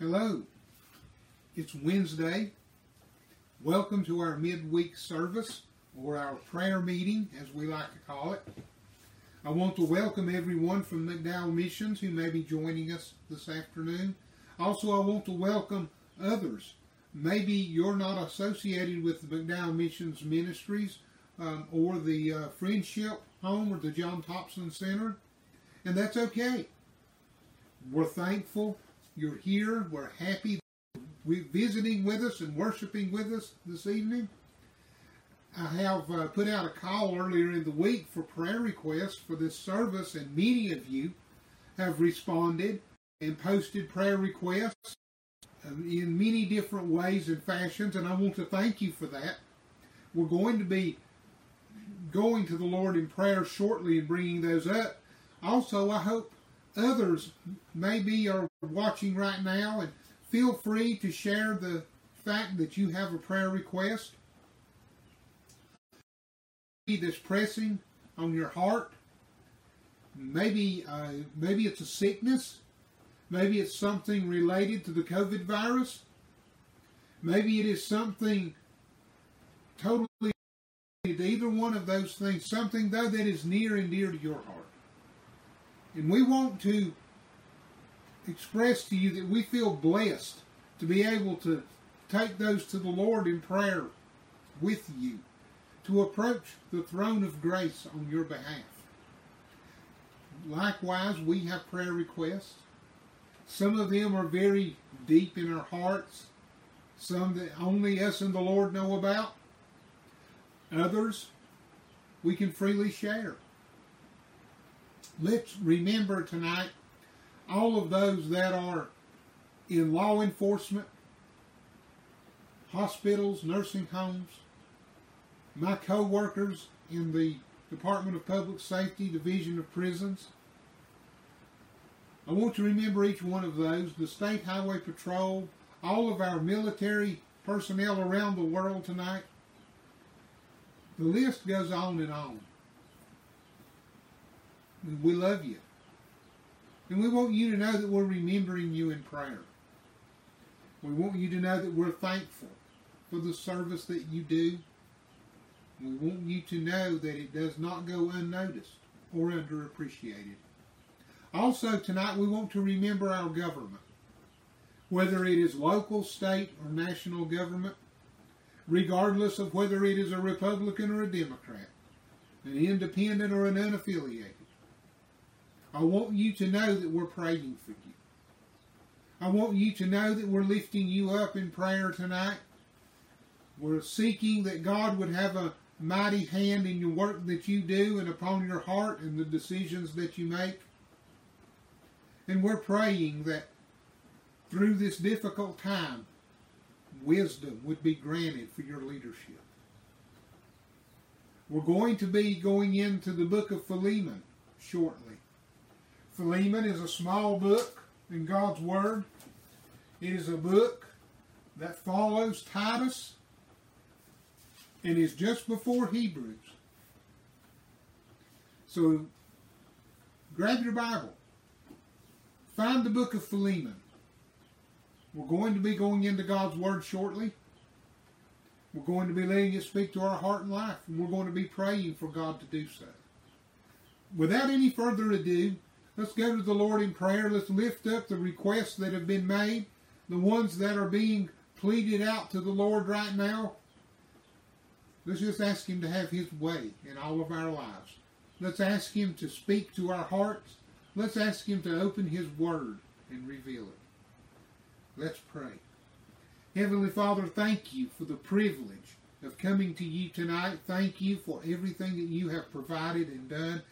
Hello. It's Wednesday. Welcome to our midweek service, or our prayer meeting, as we like to call it. I want to welcome everyone from McDowell Missions who may be joining us this afternoon. Also, I want to welcome others. Maybe you're not associated with the McDowell Missions Ministries um, or the uh, Friendship Home or the John Thompson Center, and that's okay. We're thankful you're here. We're happy we're visiting with us and worshiping with us this evening. I have uh, put out a call earlier in the week for prayer requests for this service, and many of you have responded and posted prayer requests in many different ways and fashions, and I want to thank you for that. We're going to be going to the Lord in prayer shortly and bringing those up. Also, I hope others maybe are watching right now and feel free to share the fact that you have a prayer request that's pressing on your heart. Maybe, uh, maybe it's a sickness. Maybe it's something related to the COVID virus. Maybe it is something totally either one of those things. Something though that is near and dear to your heart. And we want to express to you that we feel blessed to be able to take those to the Lord in prayer with you, to approach the throne of grace on your behalf. Likewise, we have prayer requests. Some of them are very deep in our hearts, some that only us and the Lord know about. Others we can freely share. Let's remember tonight all of those that are in law enforcement, hospitals, nursing homes, my co-workers in the Department of Public Safety, Division of Prisons. I want to remember each one of those, the State Highway Patrol, all of our military personnel around the world tonight. The list goes on and on. We love you. And we want you to know that we're remembering you in prayer. We want you to know that we're thankful for the service that you do. We want you to know that it does not go unnoticed or underappreciated. Also, tonight we want to remember our government, whether it is local, state, or national government, regardless of whether it is a Republican or a Democrat, an independent or an unaffiliated. I want you to know that we're praying for you. I want you to know that we're lifting you up in prayer tonight. We're seeking that God would have a mighty hand in your work that you do and upon your heart and the decisions that you make. And we're praying that through this difficult time, wisdom would be granted for your leadership. We're going to be going into the book of Philemon shortly. Philemon is a small book in God's Word. It is a book that follows Titus and is just before Hebrews. So grab your Bible. Find the book of Philemon. We're going to be going into God's Word shortly. We're going to be letting it speak to our heart and life, and we're going to be praying for God to do so. Without any further ado, Let's go to the Lord in prayer. Let's lift up the requests that have been made, the ones that are being pleaded out to the Lord right now. Let's just ask Him to have His way in all of our lives. Let's ask Him to speak to our hearts. Let's ask Him to open His Word and reveal it. Let's pray. Heavenly Father, thank you for the privilege of coming to you tonight. Thank you for everything that you have provided and done.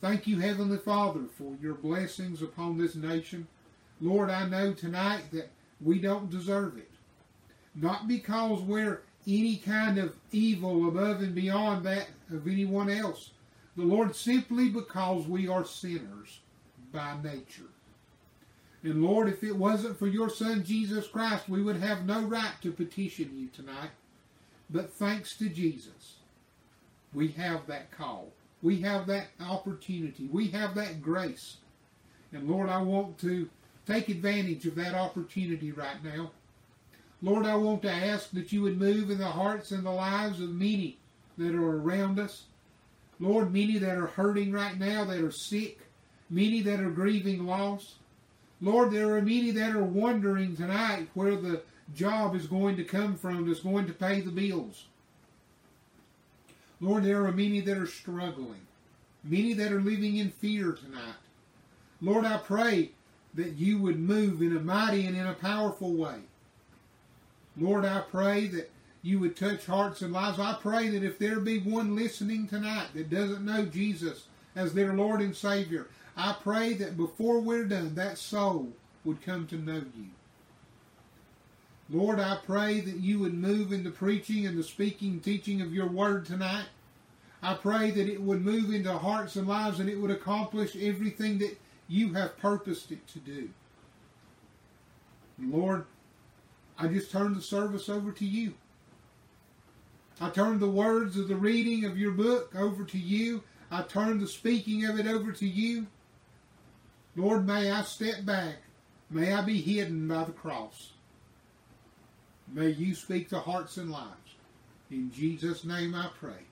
Thank you, Heavenly Father, for your blessings upon this nation. Lord, I know tonight that we don't deserve it. Not because we're any kind of evil above and beyond that of anyone else. The Lord, simply because we are sinners by nature. And Lord, if it wasn't for your Son Jesus Christ, we would have no right to petition you tonight. But thanks to Jesus, we have that call. We have that opportunity. We have that grace. And Lord, I want to take advantage of that opportunity right now. Lord, I want to ask that you would move in the hearts and the lives of many that are around us. Lord, many that are hurting right now, that are sick, many that are grieving loss. Lord, there are many that are wondering tonight where the job is going to come from that's going to pay the bills. Lord, there are many that are struggling, many that are living in fear tonight. Lord, I pray that you would move in a mighty and in a powerful way. Lord, I pray that you would touch hearts and lives. I pray that if there be one listening tonight that doesn't know Jesus as their Lord and Savior, I pray that before we're done, that soul would come to know you. Lord, I pray that you would move in the preaching and the speaking teaching of your word tonight. I pray that it would move into hearts and lives and it would accomplish everything that you have purposed it to do. Lord, I just turn the service over to you. I turn the words of the reading of your book over to you. I turn the speaking of it over to you. Lord, may I step back. May I be hidden by the cross. May you speak to hearts and lives. In Jesus' name I pray.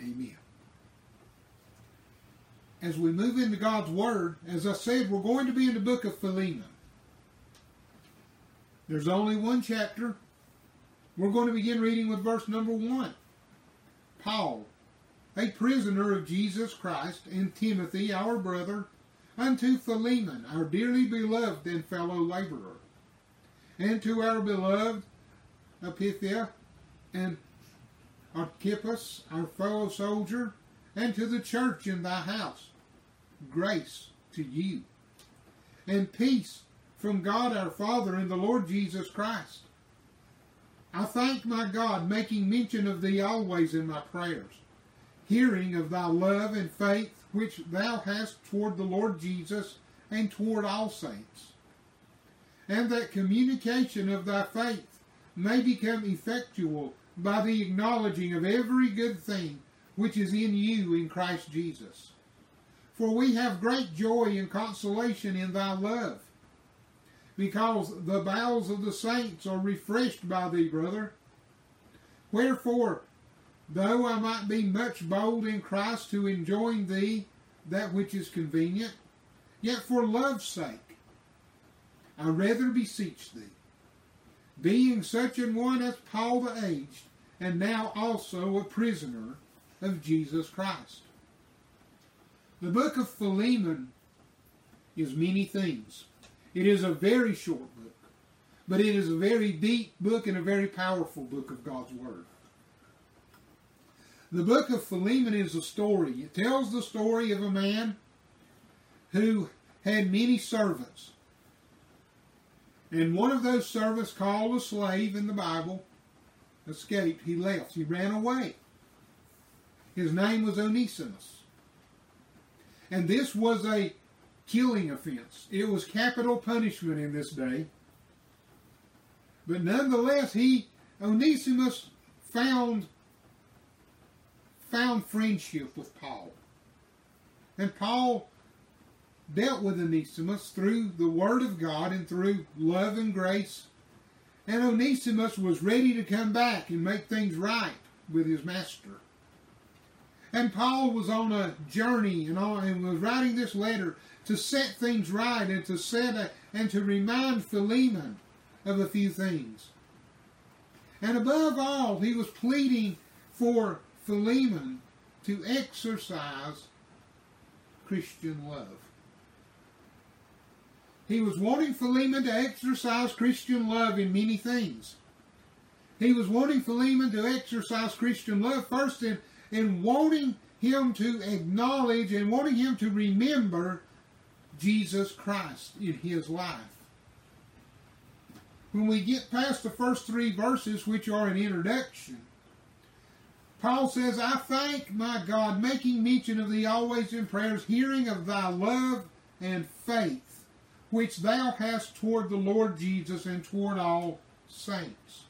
Amen. As we move into God's Word, as I said, we're going to be in the book of Philemon. There's only one chapter. We're going to begin reading with verse number one. Paul, a prisoner of Jesus Christ, and Timothy, our brother, unto Philemon, our dearly beloved and fellow laborer, and to our beloved Apphia and Archippus, our fellow soldier, and to the church in thy house, grace to you, and peace from God our Father and the Lord Jesus Christ. I thank my God, making mention of thee always in my prayers, hearing of thy love and faith which thou hast toward the Lord Jesus and toward all saints, and that communication of thy faith may become effectual by the acknowledging of every good thing which is in you in Christ Jesus. For we have great joy and consolation in thy love because the bowels of the saints are refreshed by thee, brother. Wherefore, though I might be much bold in Christ to enjoin thee that which is convenient, yet for love's sake I rather beseech thee, being such an one as Paul the aged, and now also a prisoner of Jesus Christ. The book of Philemon is many things. It is a very short book, but it is a very deep book and a very powerful book of God's Word. The book of Philemon is a story. It tells the story of a man who had many servants. And one of those servants, called a slave in the Bible, escaped. He left. He ran away. His name was Onesimus. And this was a killing offense. It was capital punishment in this day. But nonetheless, he Onesimus found found friendship with Paul. And Paul dealt with Onesimus through the Word of God and through love and grace. And Onesimus was ready to come back and make things right with his master. And Paul was on a journey and, on, and was writing this letter to set things right and to set a, and to remind Philemon of a few things. And above all, he was pleading for Philemon to exercise Christian love. He was wanting Philemon to exercise Christian love in many things. He was wanting Philemon to exercise Christian love first in, in wanting him to acknowledge and wanting him to remember Jesus Christ in his life. When we get past the first three verses, which are an introduction, Paul says, I thank my God, making mention of thee always in prayers, hearing of thy love and faith, which thou hast toward the Lord Jesus and toward all saints.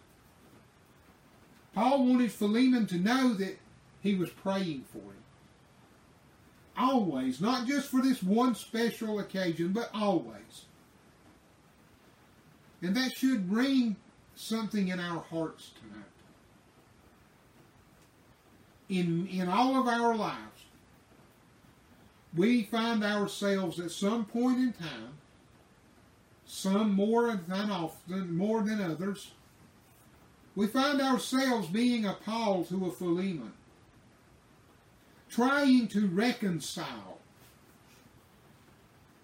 Paul wanted Philemon to know that he was praying for him. Always, not just for this one special occasion, but always. And that should bring something in our hearts tonight. In, in all of our lives, we find ourselves at some point in time, some more than often, more than others, we find ourselves being a Paul to a Philemon, trying to reconcile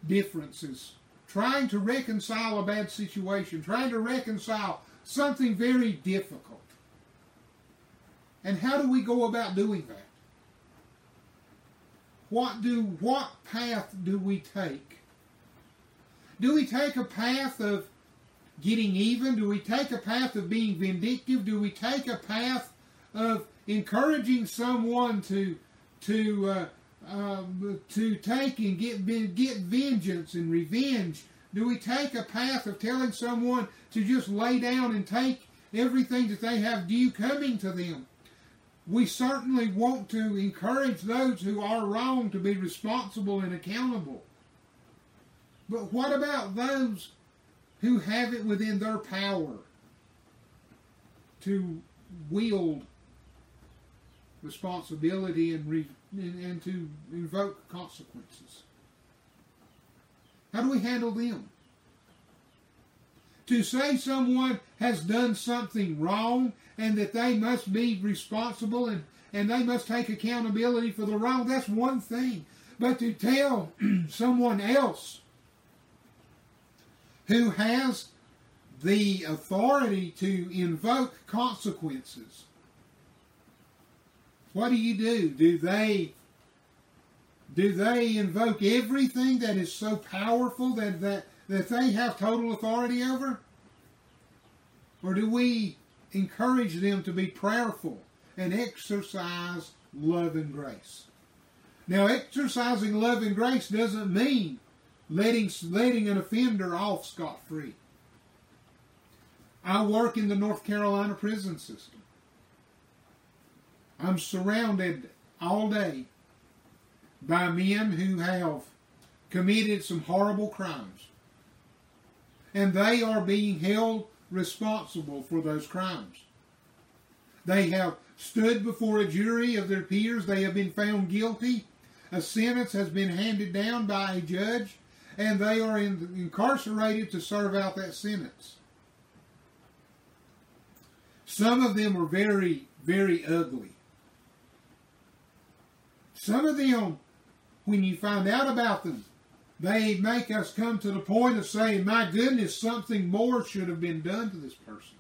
differences, trying to reconcile a bad situation, trying to reconcile something very difficult. And how do we go about doing that? What do what path do we take? Do we take a path of getting even? Do we take a path of being vindictive? Do we take a path of encouraging someone to to uh, uh, to take and get get vengeance and revenge? Do we take a path of telling someone to just lay down and take everything that they have due coming to them? We certainly want to encourage those who are wrong to be responsible and accountable. But what about those who have it within their power to wield responsibility and, re, and, and to invoke consequences? How do we handle them? To say someone has done something wrong and that they must be responsible and, and they must take accountability for the wrong, that's one thing. But to tell someone else who has the authority to invoke consequences. What do you do? Do they do they invoke everything that is so powerful that, that, that they have total authority over? Or do we encourage them to be prayerful and exercise love and grace? Now, exercising love and grace doesn't mean letting, letting an offender off scot free. I work in the North Carolina prison system. I'm surrounded all day by men who have committed some horrible crimes. And they are being held responsible for those crimes. They have stood before a jury of their peers. They have been found guilty. A sentence has been handed down by a judge and they are in, incarcerated to serve out that sentence. Some of them are very, very ugly. Some of them, when you find out about them, they make us come to the point of saying, my goodness, something more should have been done to this person.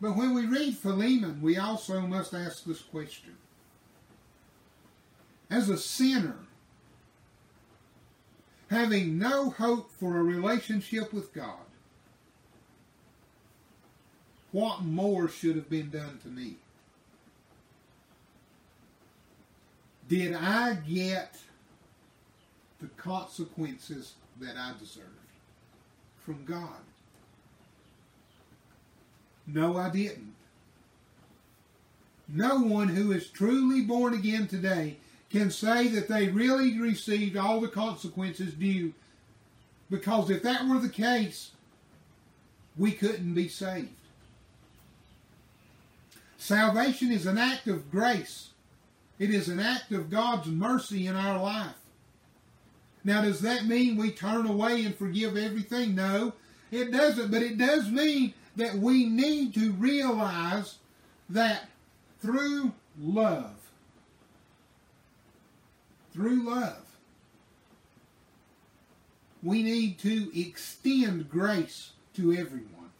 But when we read Philemon, we also must ask this question as a sinner, having no hope for a relationship with God, what more should have been done to me? Did I get the consequences that I deserved from God? No, I didn't. No one who is truly born again today can say that they really received all the consequences due. Because if that were the case, we couldn't be saved. Salvation is an act of grace. It is an act of God's mercy in our life. Now, does that mean we turn away and forgive everything? No, it doesn't. But it does mean that we need to realize that through love, through love. We need to extend grace to everyone.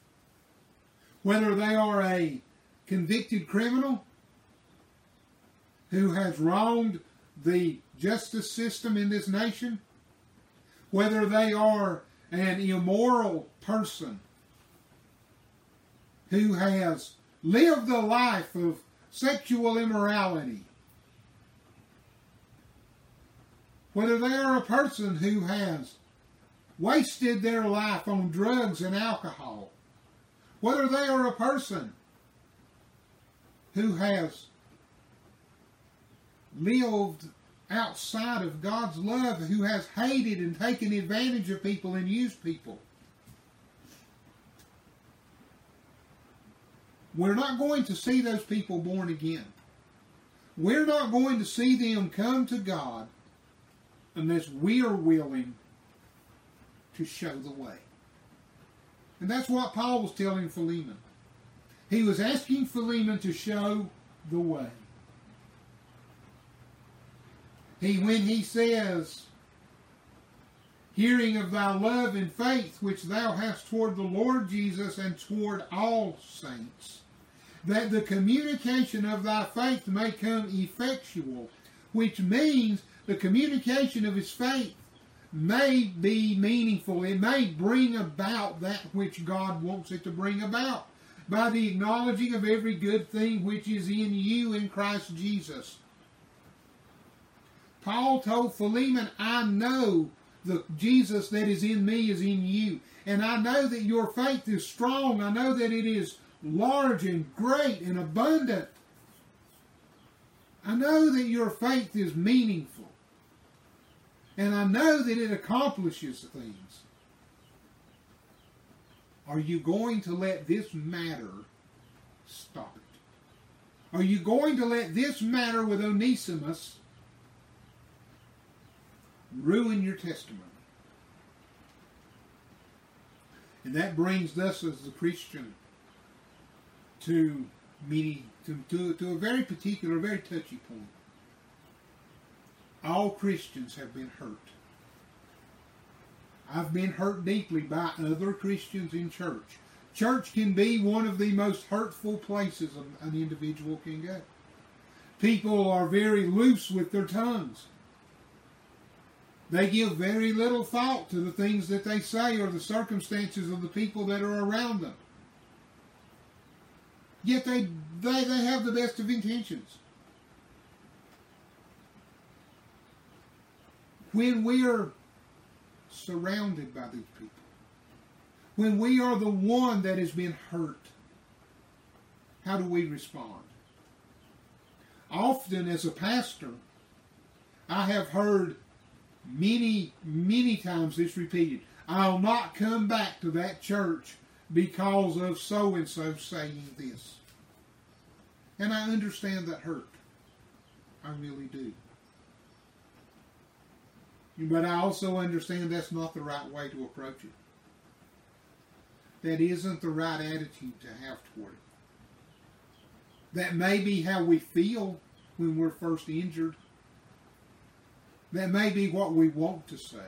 Whether they are a convicted criminal who has wronged the justice system in this nation, whether they are an immoral person who has lived a life of sexual immorality, whether they are a person who has wasted their life on drugs and alcohol, whether they are a person who has lived outside of God's love who has hated and taken advantage of people and used people. We're not going to see those people born again. We're not going to see them come to God unless we are willing to show the way. And that's what Paul was telling Philemon. He was asking Philemon to show the way. He, when he says, hearing of thy love and faith which thou hast toward the Lord Jesus and toward all saints, that the communication of thy faith may come effectual, which means the communication of his faith may be meaningful. It may bring about that which God wants it to bring about by the acknowledging of every good thing which is in you in Christ Jesus. Paul told Philemon, I know the Jesus that is in me is in you. And I know that your faith is strong. I know that it is large and great and abundant. I know that your faith is meaningful. And I know that it accomplishes things. Are you going to let this matter stop it? Are you going to let this matter with Onesimus ruin your testimony? And that brings us as a Christian to many to, to, to a very particular, very touchy point. All Christians have been hurt. I've been hurt deeply by other Christians in church. Church can be one of the most hurtful places an individual can go. People are very loose with their tongues. They give very little thought to the things that they say or the circumstances of the people that are around them. Yet they, they, they have the best of intentions. When we are surrounded by these people, when we are the one that has been hurt, how do we respond? Often, as a pastor, I have heard many, many times this repeated I'll not come back to that church because of so and so saying this. And I understand that hurt. I really do. But I also understand that's not the right way to approach it. That isn't the right attitude to have toward it. That may be how we feel when we're first injured. That may be what we want to say.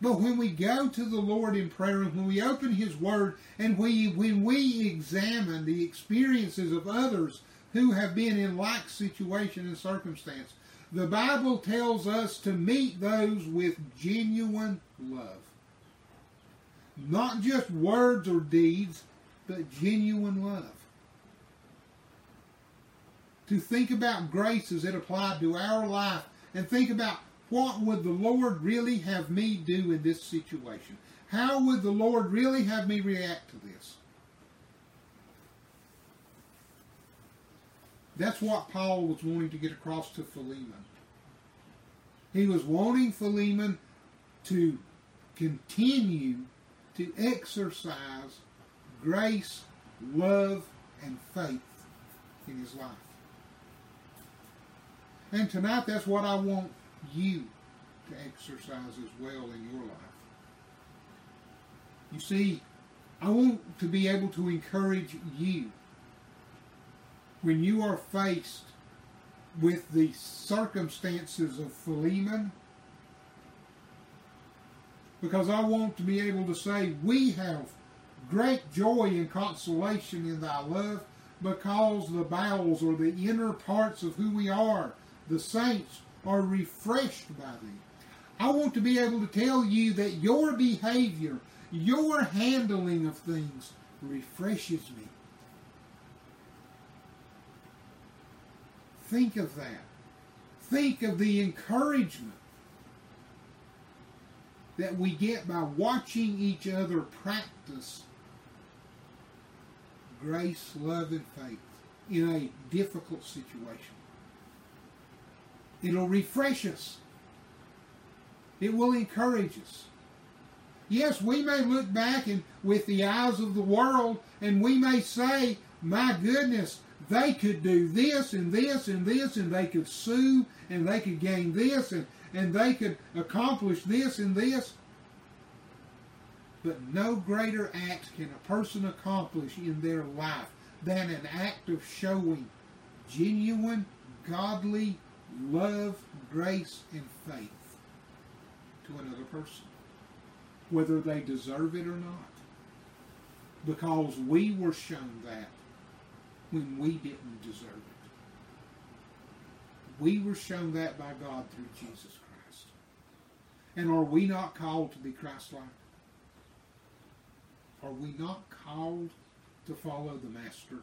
But when we go to the Lord in prayer and when we open His Word and we, when we examine the experiences of others who have been in like situation and circumstance, the Bible tells us to meet those with genuine love. Not just words or deeds, but genuine love. To think about graces that apply to our life and think about what would the Lord really have me do in this situation? How would the Lord really have me react to this? That's what Paul was wanting to get across to Philemon. He was wanting Philemon to continue to exercise grace, love, and faith in his life. And tonight, that's what I want you to exercise as well in your life. You see, I want to be able to encourage you when you are faced with the circumstances of Philemon, because I want to be able to say, We have great joy and consolation in thy love, because the bowels or the inner parts of who we are, the saints, are refreshed by thee. I want to be able to tell you that your behavior, your handling of things refreshes me. Think of that. Think of the encouragement that we get by watching each other practice grace, love, and faith in a difficult situation. It'll refresh us. It will encourage us. Yes, we may look back and with the eyes of the world and we may say, my goodness, they could do this and this and this and they could sue and they could gain this and, and they could accomplish this and this. But no greater act can a person accomplish in their life than an act of showing genuine, godly love, grace, and faith to another person, whether they deserve it or not. Because we were shown that when we didn't deserve it. We were shown that by God through Jesus Christ. And are we not called to be Christ-like? Are we not called to follow the Master?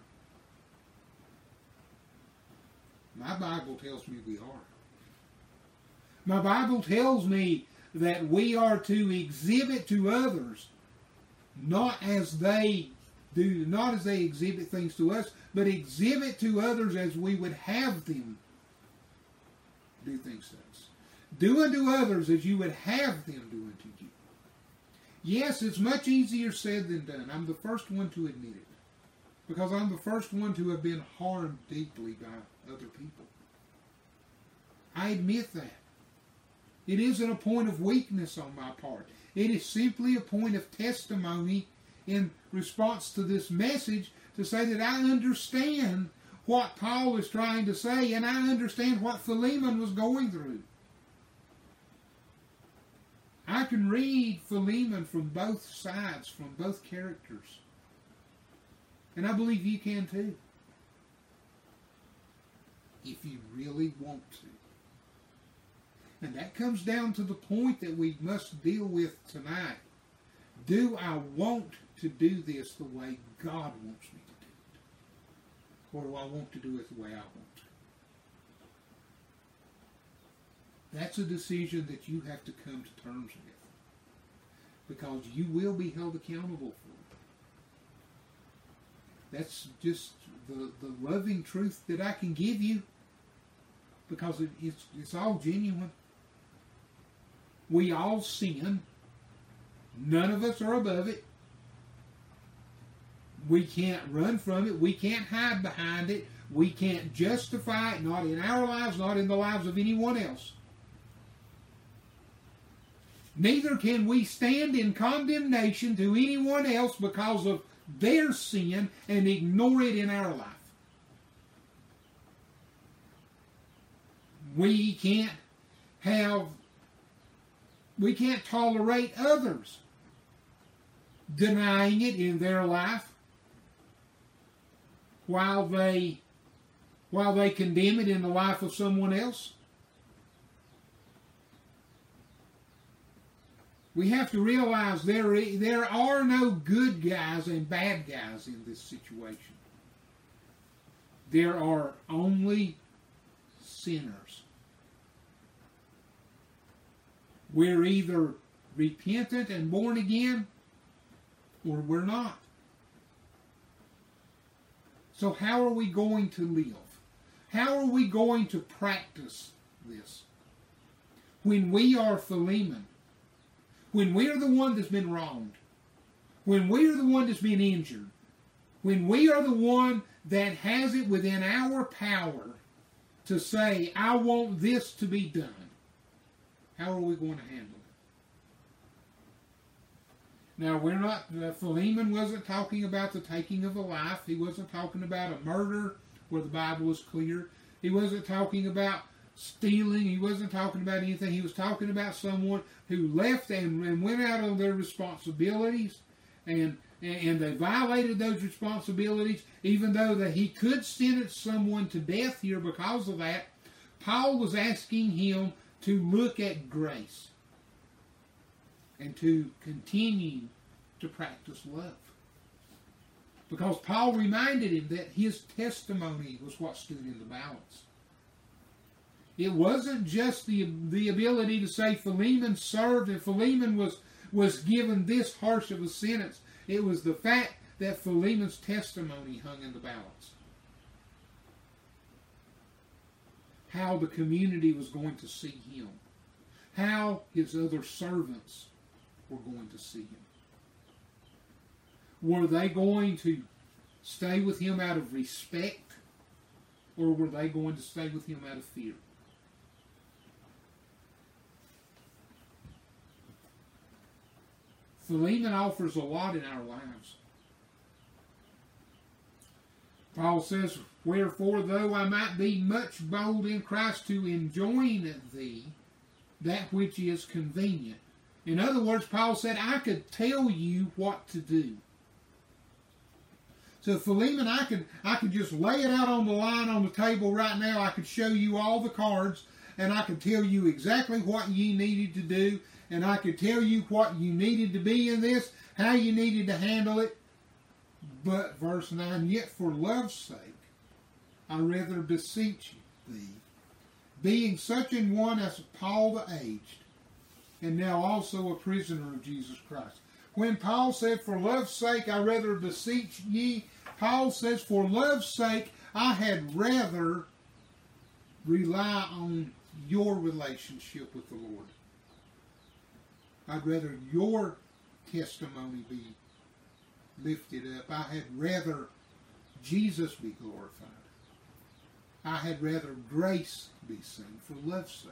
My Bible tells me we are. My Bible tells me that we are to exhibit to others not as they do, not as they exhibit things to us, but exhibit to others as we would have them do things to us. Do unto others as you would have them do unto you. Yes, it's much easier said than done. I'm the first one to admit it. Because I'm the first one to have been harmed deeply by other people. I admit that. It isn't a point of weakness on my part. It is simply a point of testimony in response to this message to say that I understand what Paul is trying to say and I understand what Philemon was going through. I can read Philemon from both sides, from both characters. And I believe you can too. If you really want to. And that comes down to the point that we must deal with tonight. Do I want to do this the way God wants me to do it? Or do I want to do it the way I want to? That's a decision that you have to come to terms with. Because you will be held accountable for it. That's just the, the loving truth that I can give you because it, it's, it's all genuine. We all sin. None of us are above it. We can't run from it. We can't hide behind it. We can't justify it, not in our lives, not in the lives of anyone else. Neither can we stand in condemnation to anyone else because of their sin and ignore it in our life. We can't have we can't tolerate others denying it in their life while they while they condemn it in the life of someone else. We have to realize there, there are no good guys and bad guys in this situation. There are only sinners. We're either repentant and born again, or we're not. So, how are we going to live? How are we going to practice this? When we are Philemon, when we are the one that's been wronged, when we are the one that's been injured, when we are the one that has it within our power to say, I want this to be done, how are we going to handle it? Now, we're not, uh, Philemon wasn't talking about the taking of a life. He wasn't talking about a murder where the Bible is clear. He wasn't talking about stealing. He wasn't talking about anything. He was talking about someone who left and, and went out on their responsibilities and, and they violated those responsibilities, even though that he could sentence someone to death here because of that. Paul was asking him to look at grace and to continue to practice love. Because Paul reminded him that his testimony was what stood in the balance. It wasn't just the, the ability to say Philemon served and Philemon was, was given this harsh of a sentence. It was the fact that Philemon's testimony hung in the balance. How the community was going to see him how his other servants were going to see him. Were they going to stay with him out of respect, or were they going to stay with him out of fear? Philemon offers a lot in our lives. Paul says, Wherefore, though I might be much bold in Christ to enjoin thee that which is convenient. In other words, Paul said, I could tell you what to do. So Philemon, I could I could just lay it out on the line on the table right now. I could show you all the cards, and I could tell you exactly what you needed to do, and I could tell you what you needed to be in this, how you needed to handle it. But verse nine, yet for love's sake, I rather beseech thee, being such an one as Paul the aged, and now also a prisoner of Jesus Christ. When Paul said, For love's sake I rather beseech ye, Paul says, For love's sake I had rather rely on your relationship with the Lord. I'd rather your testimony be lifted up. I had rather Jesus be glorified. I had rather grace be seen for love's sake.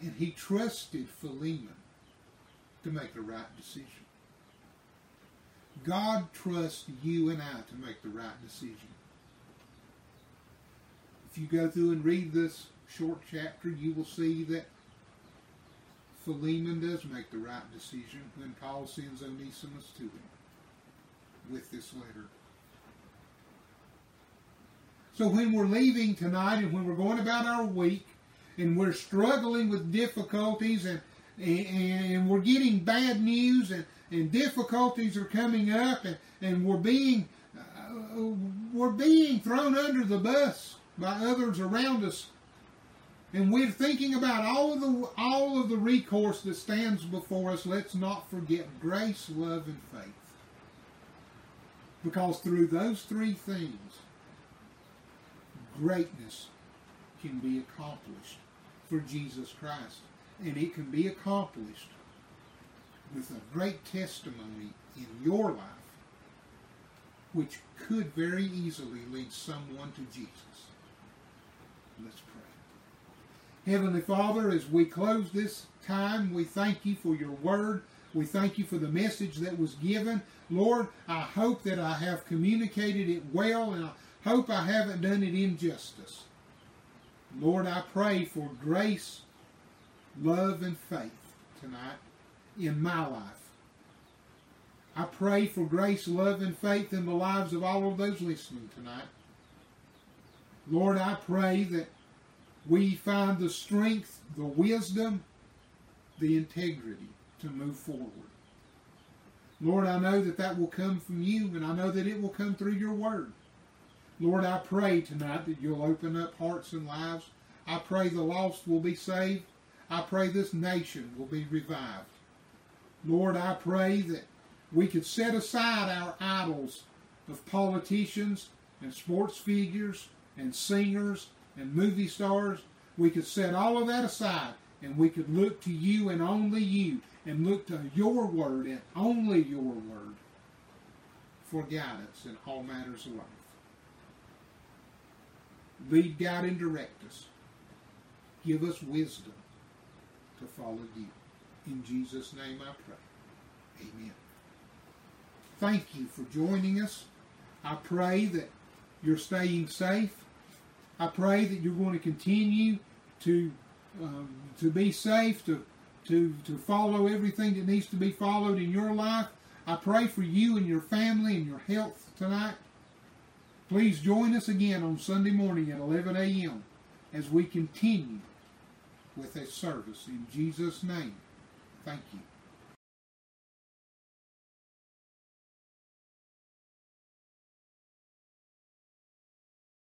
And he trusted Philemon to make the right decision. God trusts you and I to make the right decision. If you go through and read this short chapter, you will see that Philemon does make the right decision when Paul sends Onesimus to him with this letter. So when we're leaving tonight and when we're going about our week and we're struggling with difficulties and and, and we're getting bad news and, and difficulties are coming up and, and we're being uh, we're being thrown under the bus by others around us and we're thinking about all of the all of the recourse that stands before us. Let's not forget grace love and faith. Because through those three things greatness can be accomplished for Jesus Christ. And it can be accomplished with a great testimony in your life which could very easily lead someone to Jesus. Let's pray. Heavenly Father, as we close this time, we thank you for your word. We thank you for the message that was given. Lord, I hope that I have communicated it well and I hope I haven't done it injustice. Lord, I pray for grace love and faith tonight in my life. I pray for grace, love, and faith in the lives of all of those listening tonight. Lord, I pray that we find the strength, the wisdom, the integrity to move forward. Lord, I know that that will come from you, and I know that it will come through your word. Lord, I pray tonight that you'll open up hearts and lives. I pray the lost will be saved. I pray this nation will be revived. Lord, I pray that we could set aside our idols of politicians and sports figures and singers and movie stars. We could set all of that aside and we could look to you and only you and look to your word and only your word for guidance in all matters of life. Lead, guide, and direct us. Give us wisdom to follow you. In Jesus' name I pray. Amen. Thank you for joining us. I pray that you're staying safe. I pray that you're going to continue to um, to be safe, to to to follow everything that needs to be followed in your life. I pray for you and your family and your health tonight. Please join us again on Sunday morning at 11 a.m. as we continue with a service. In Jesus' name, thank you.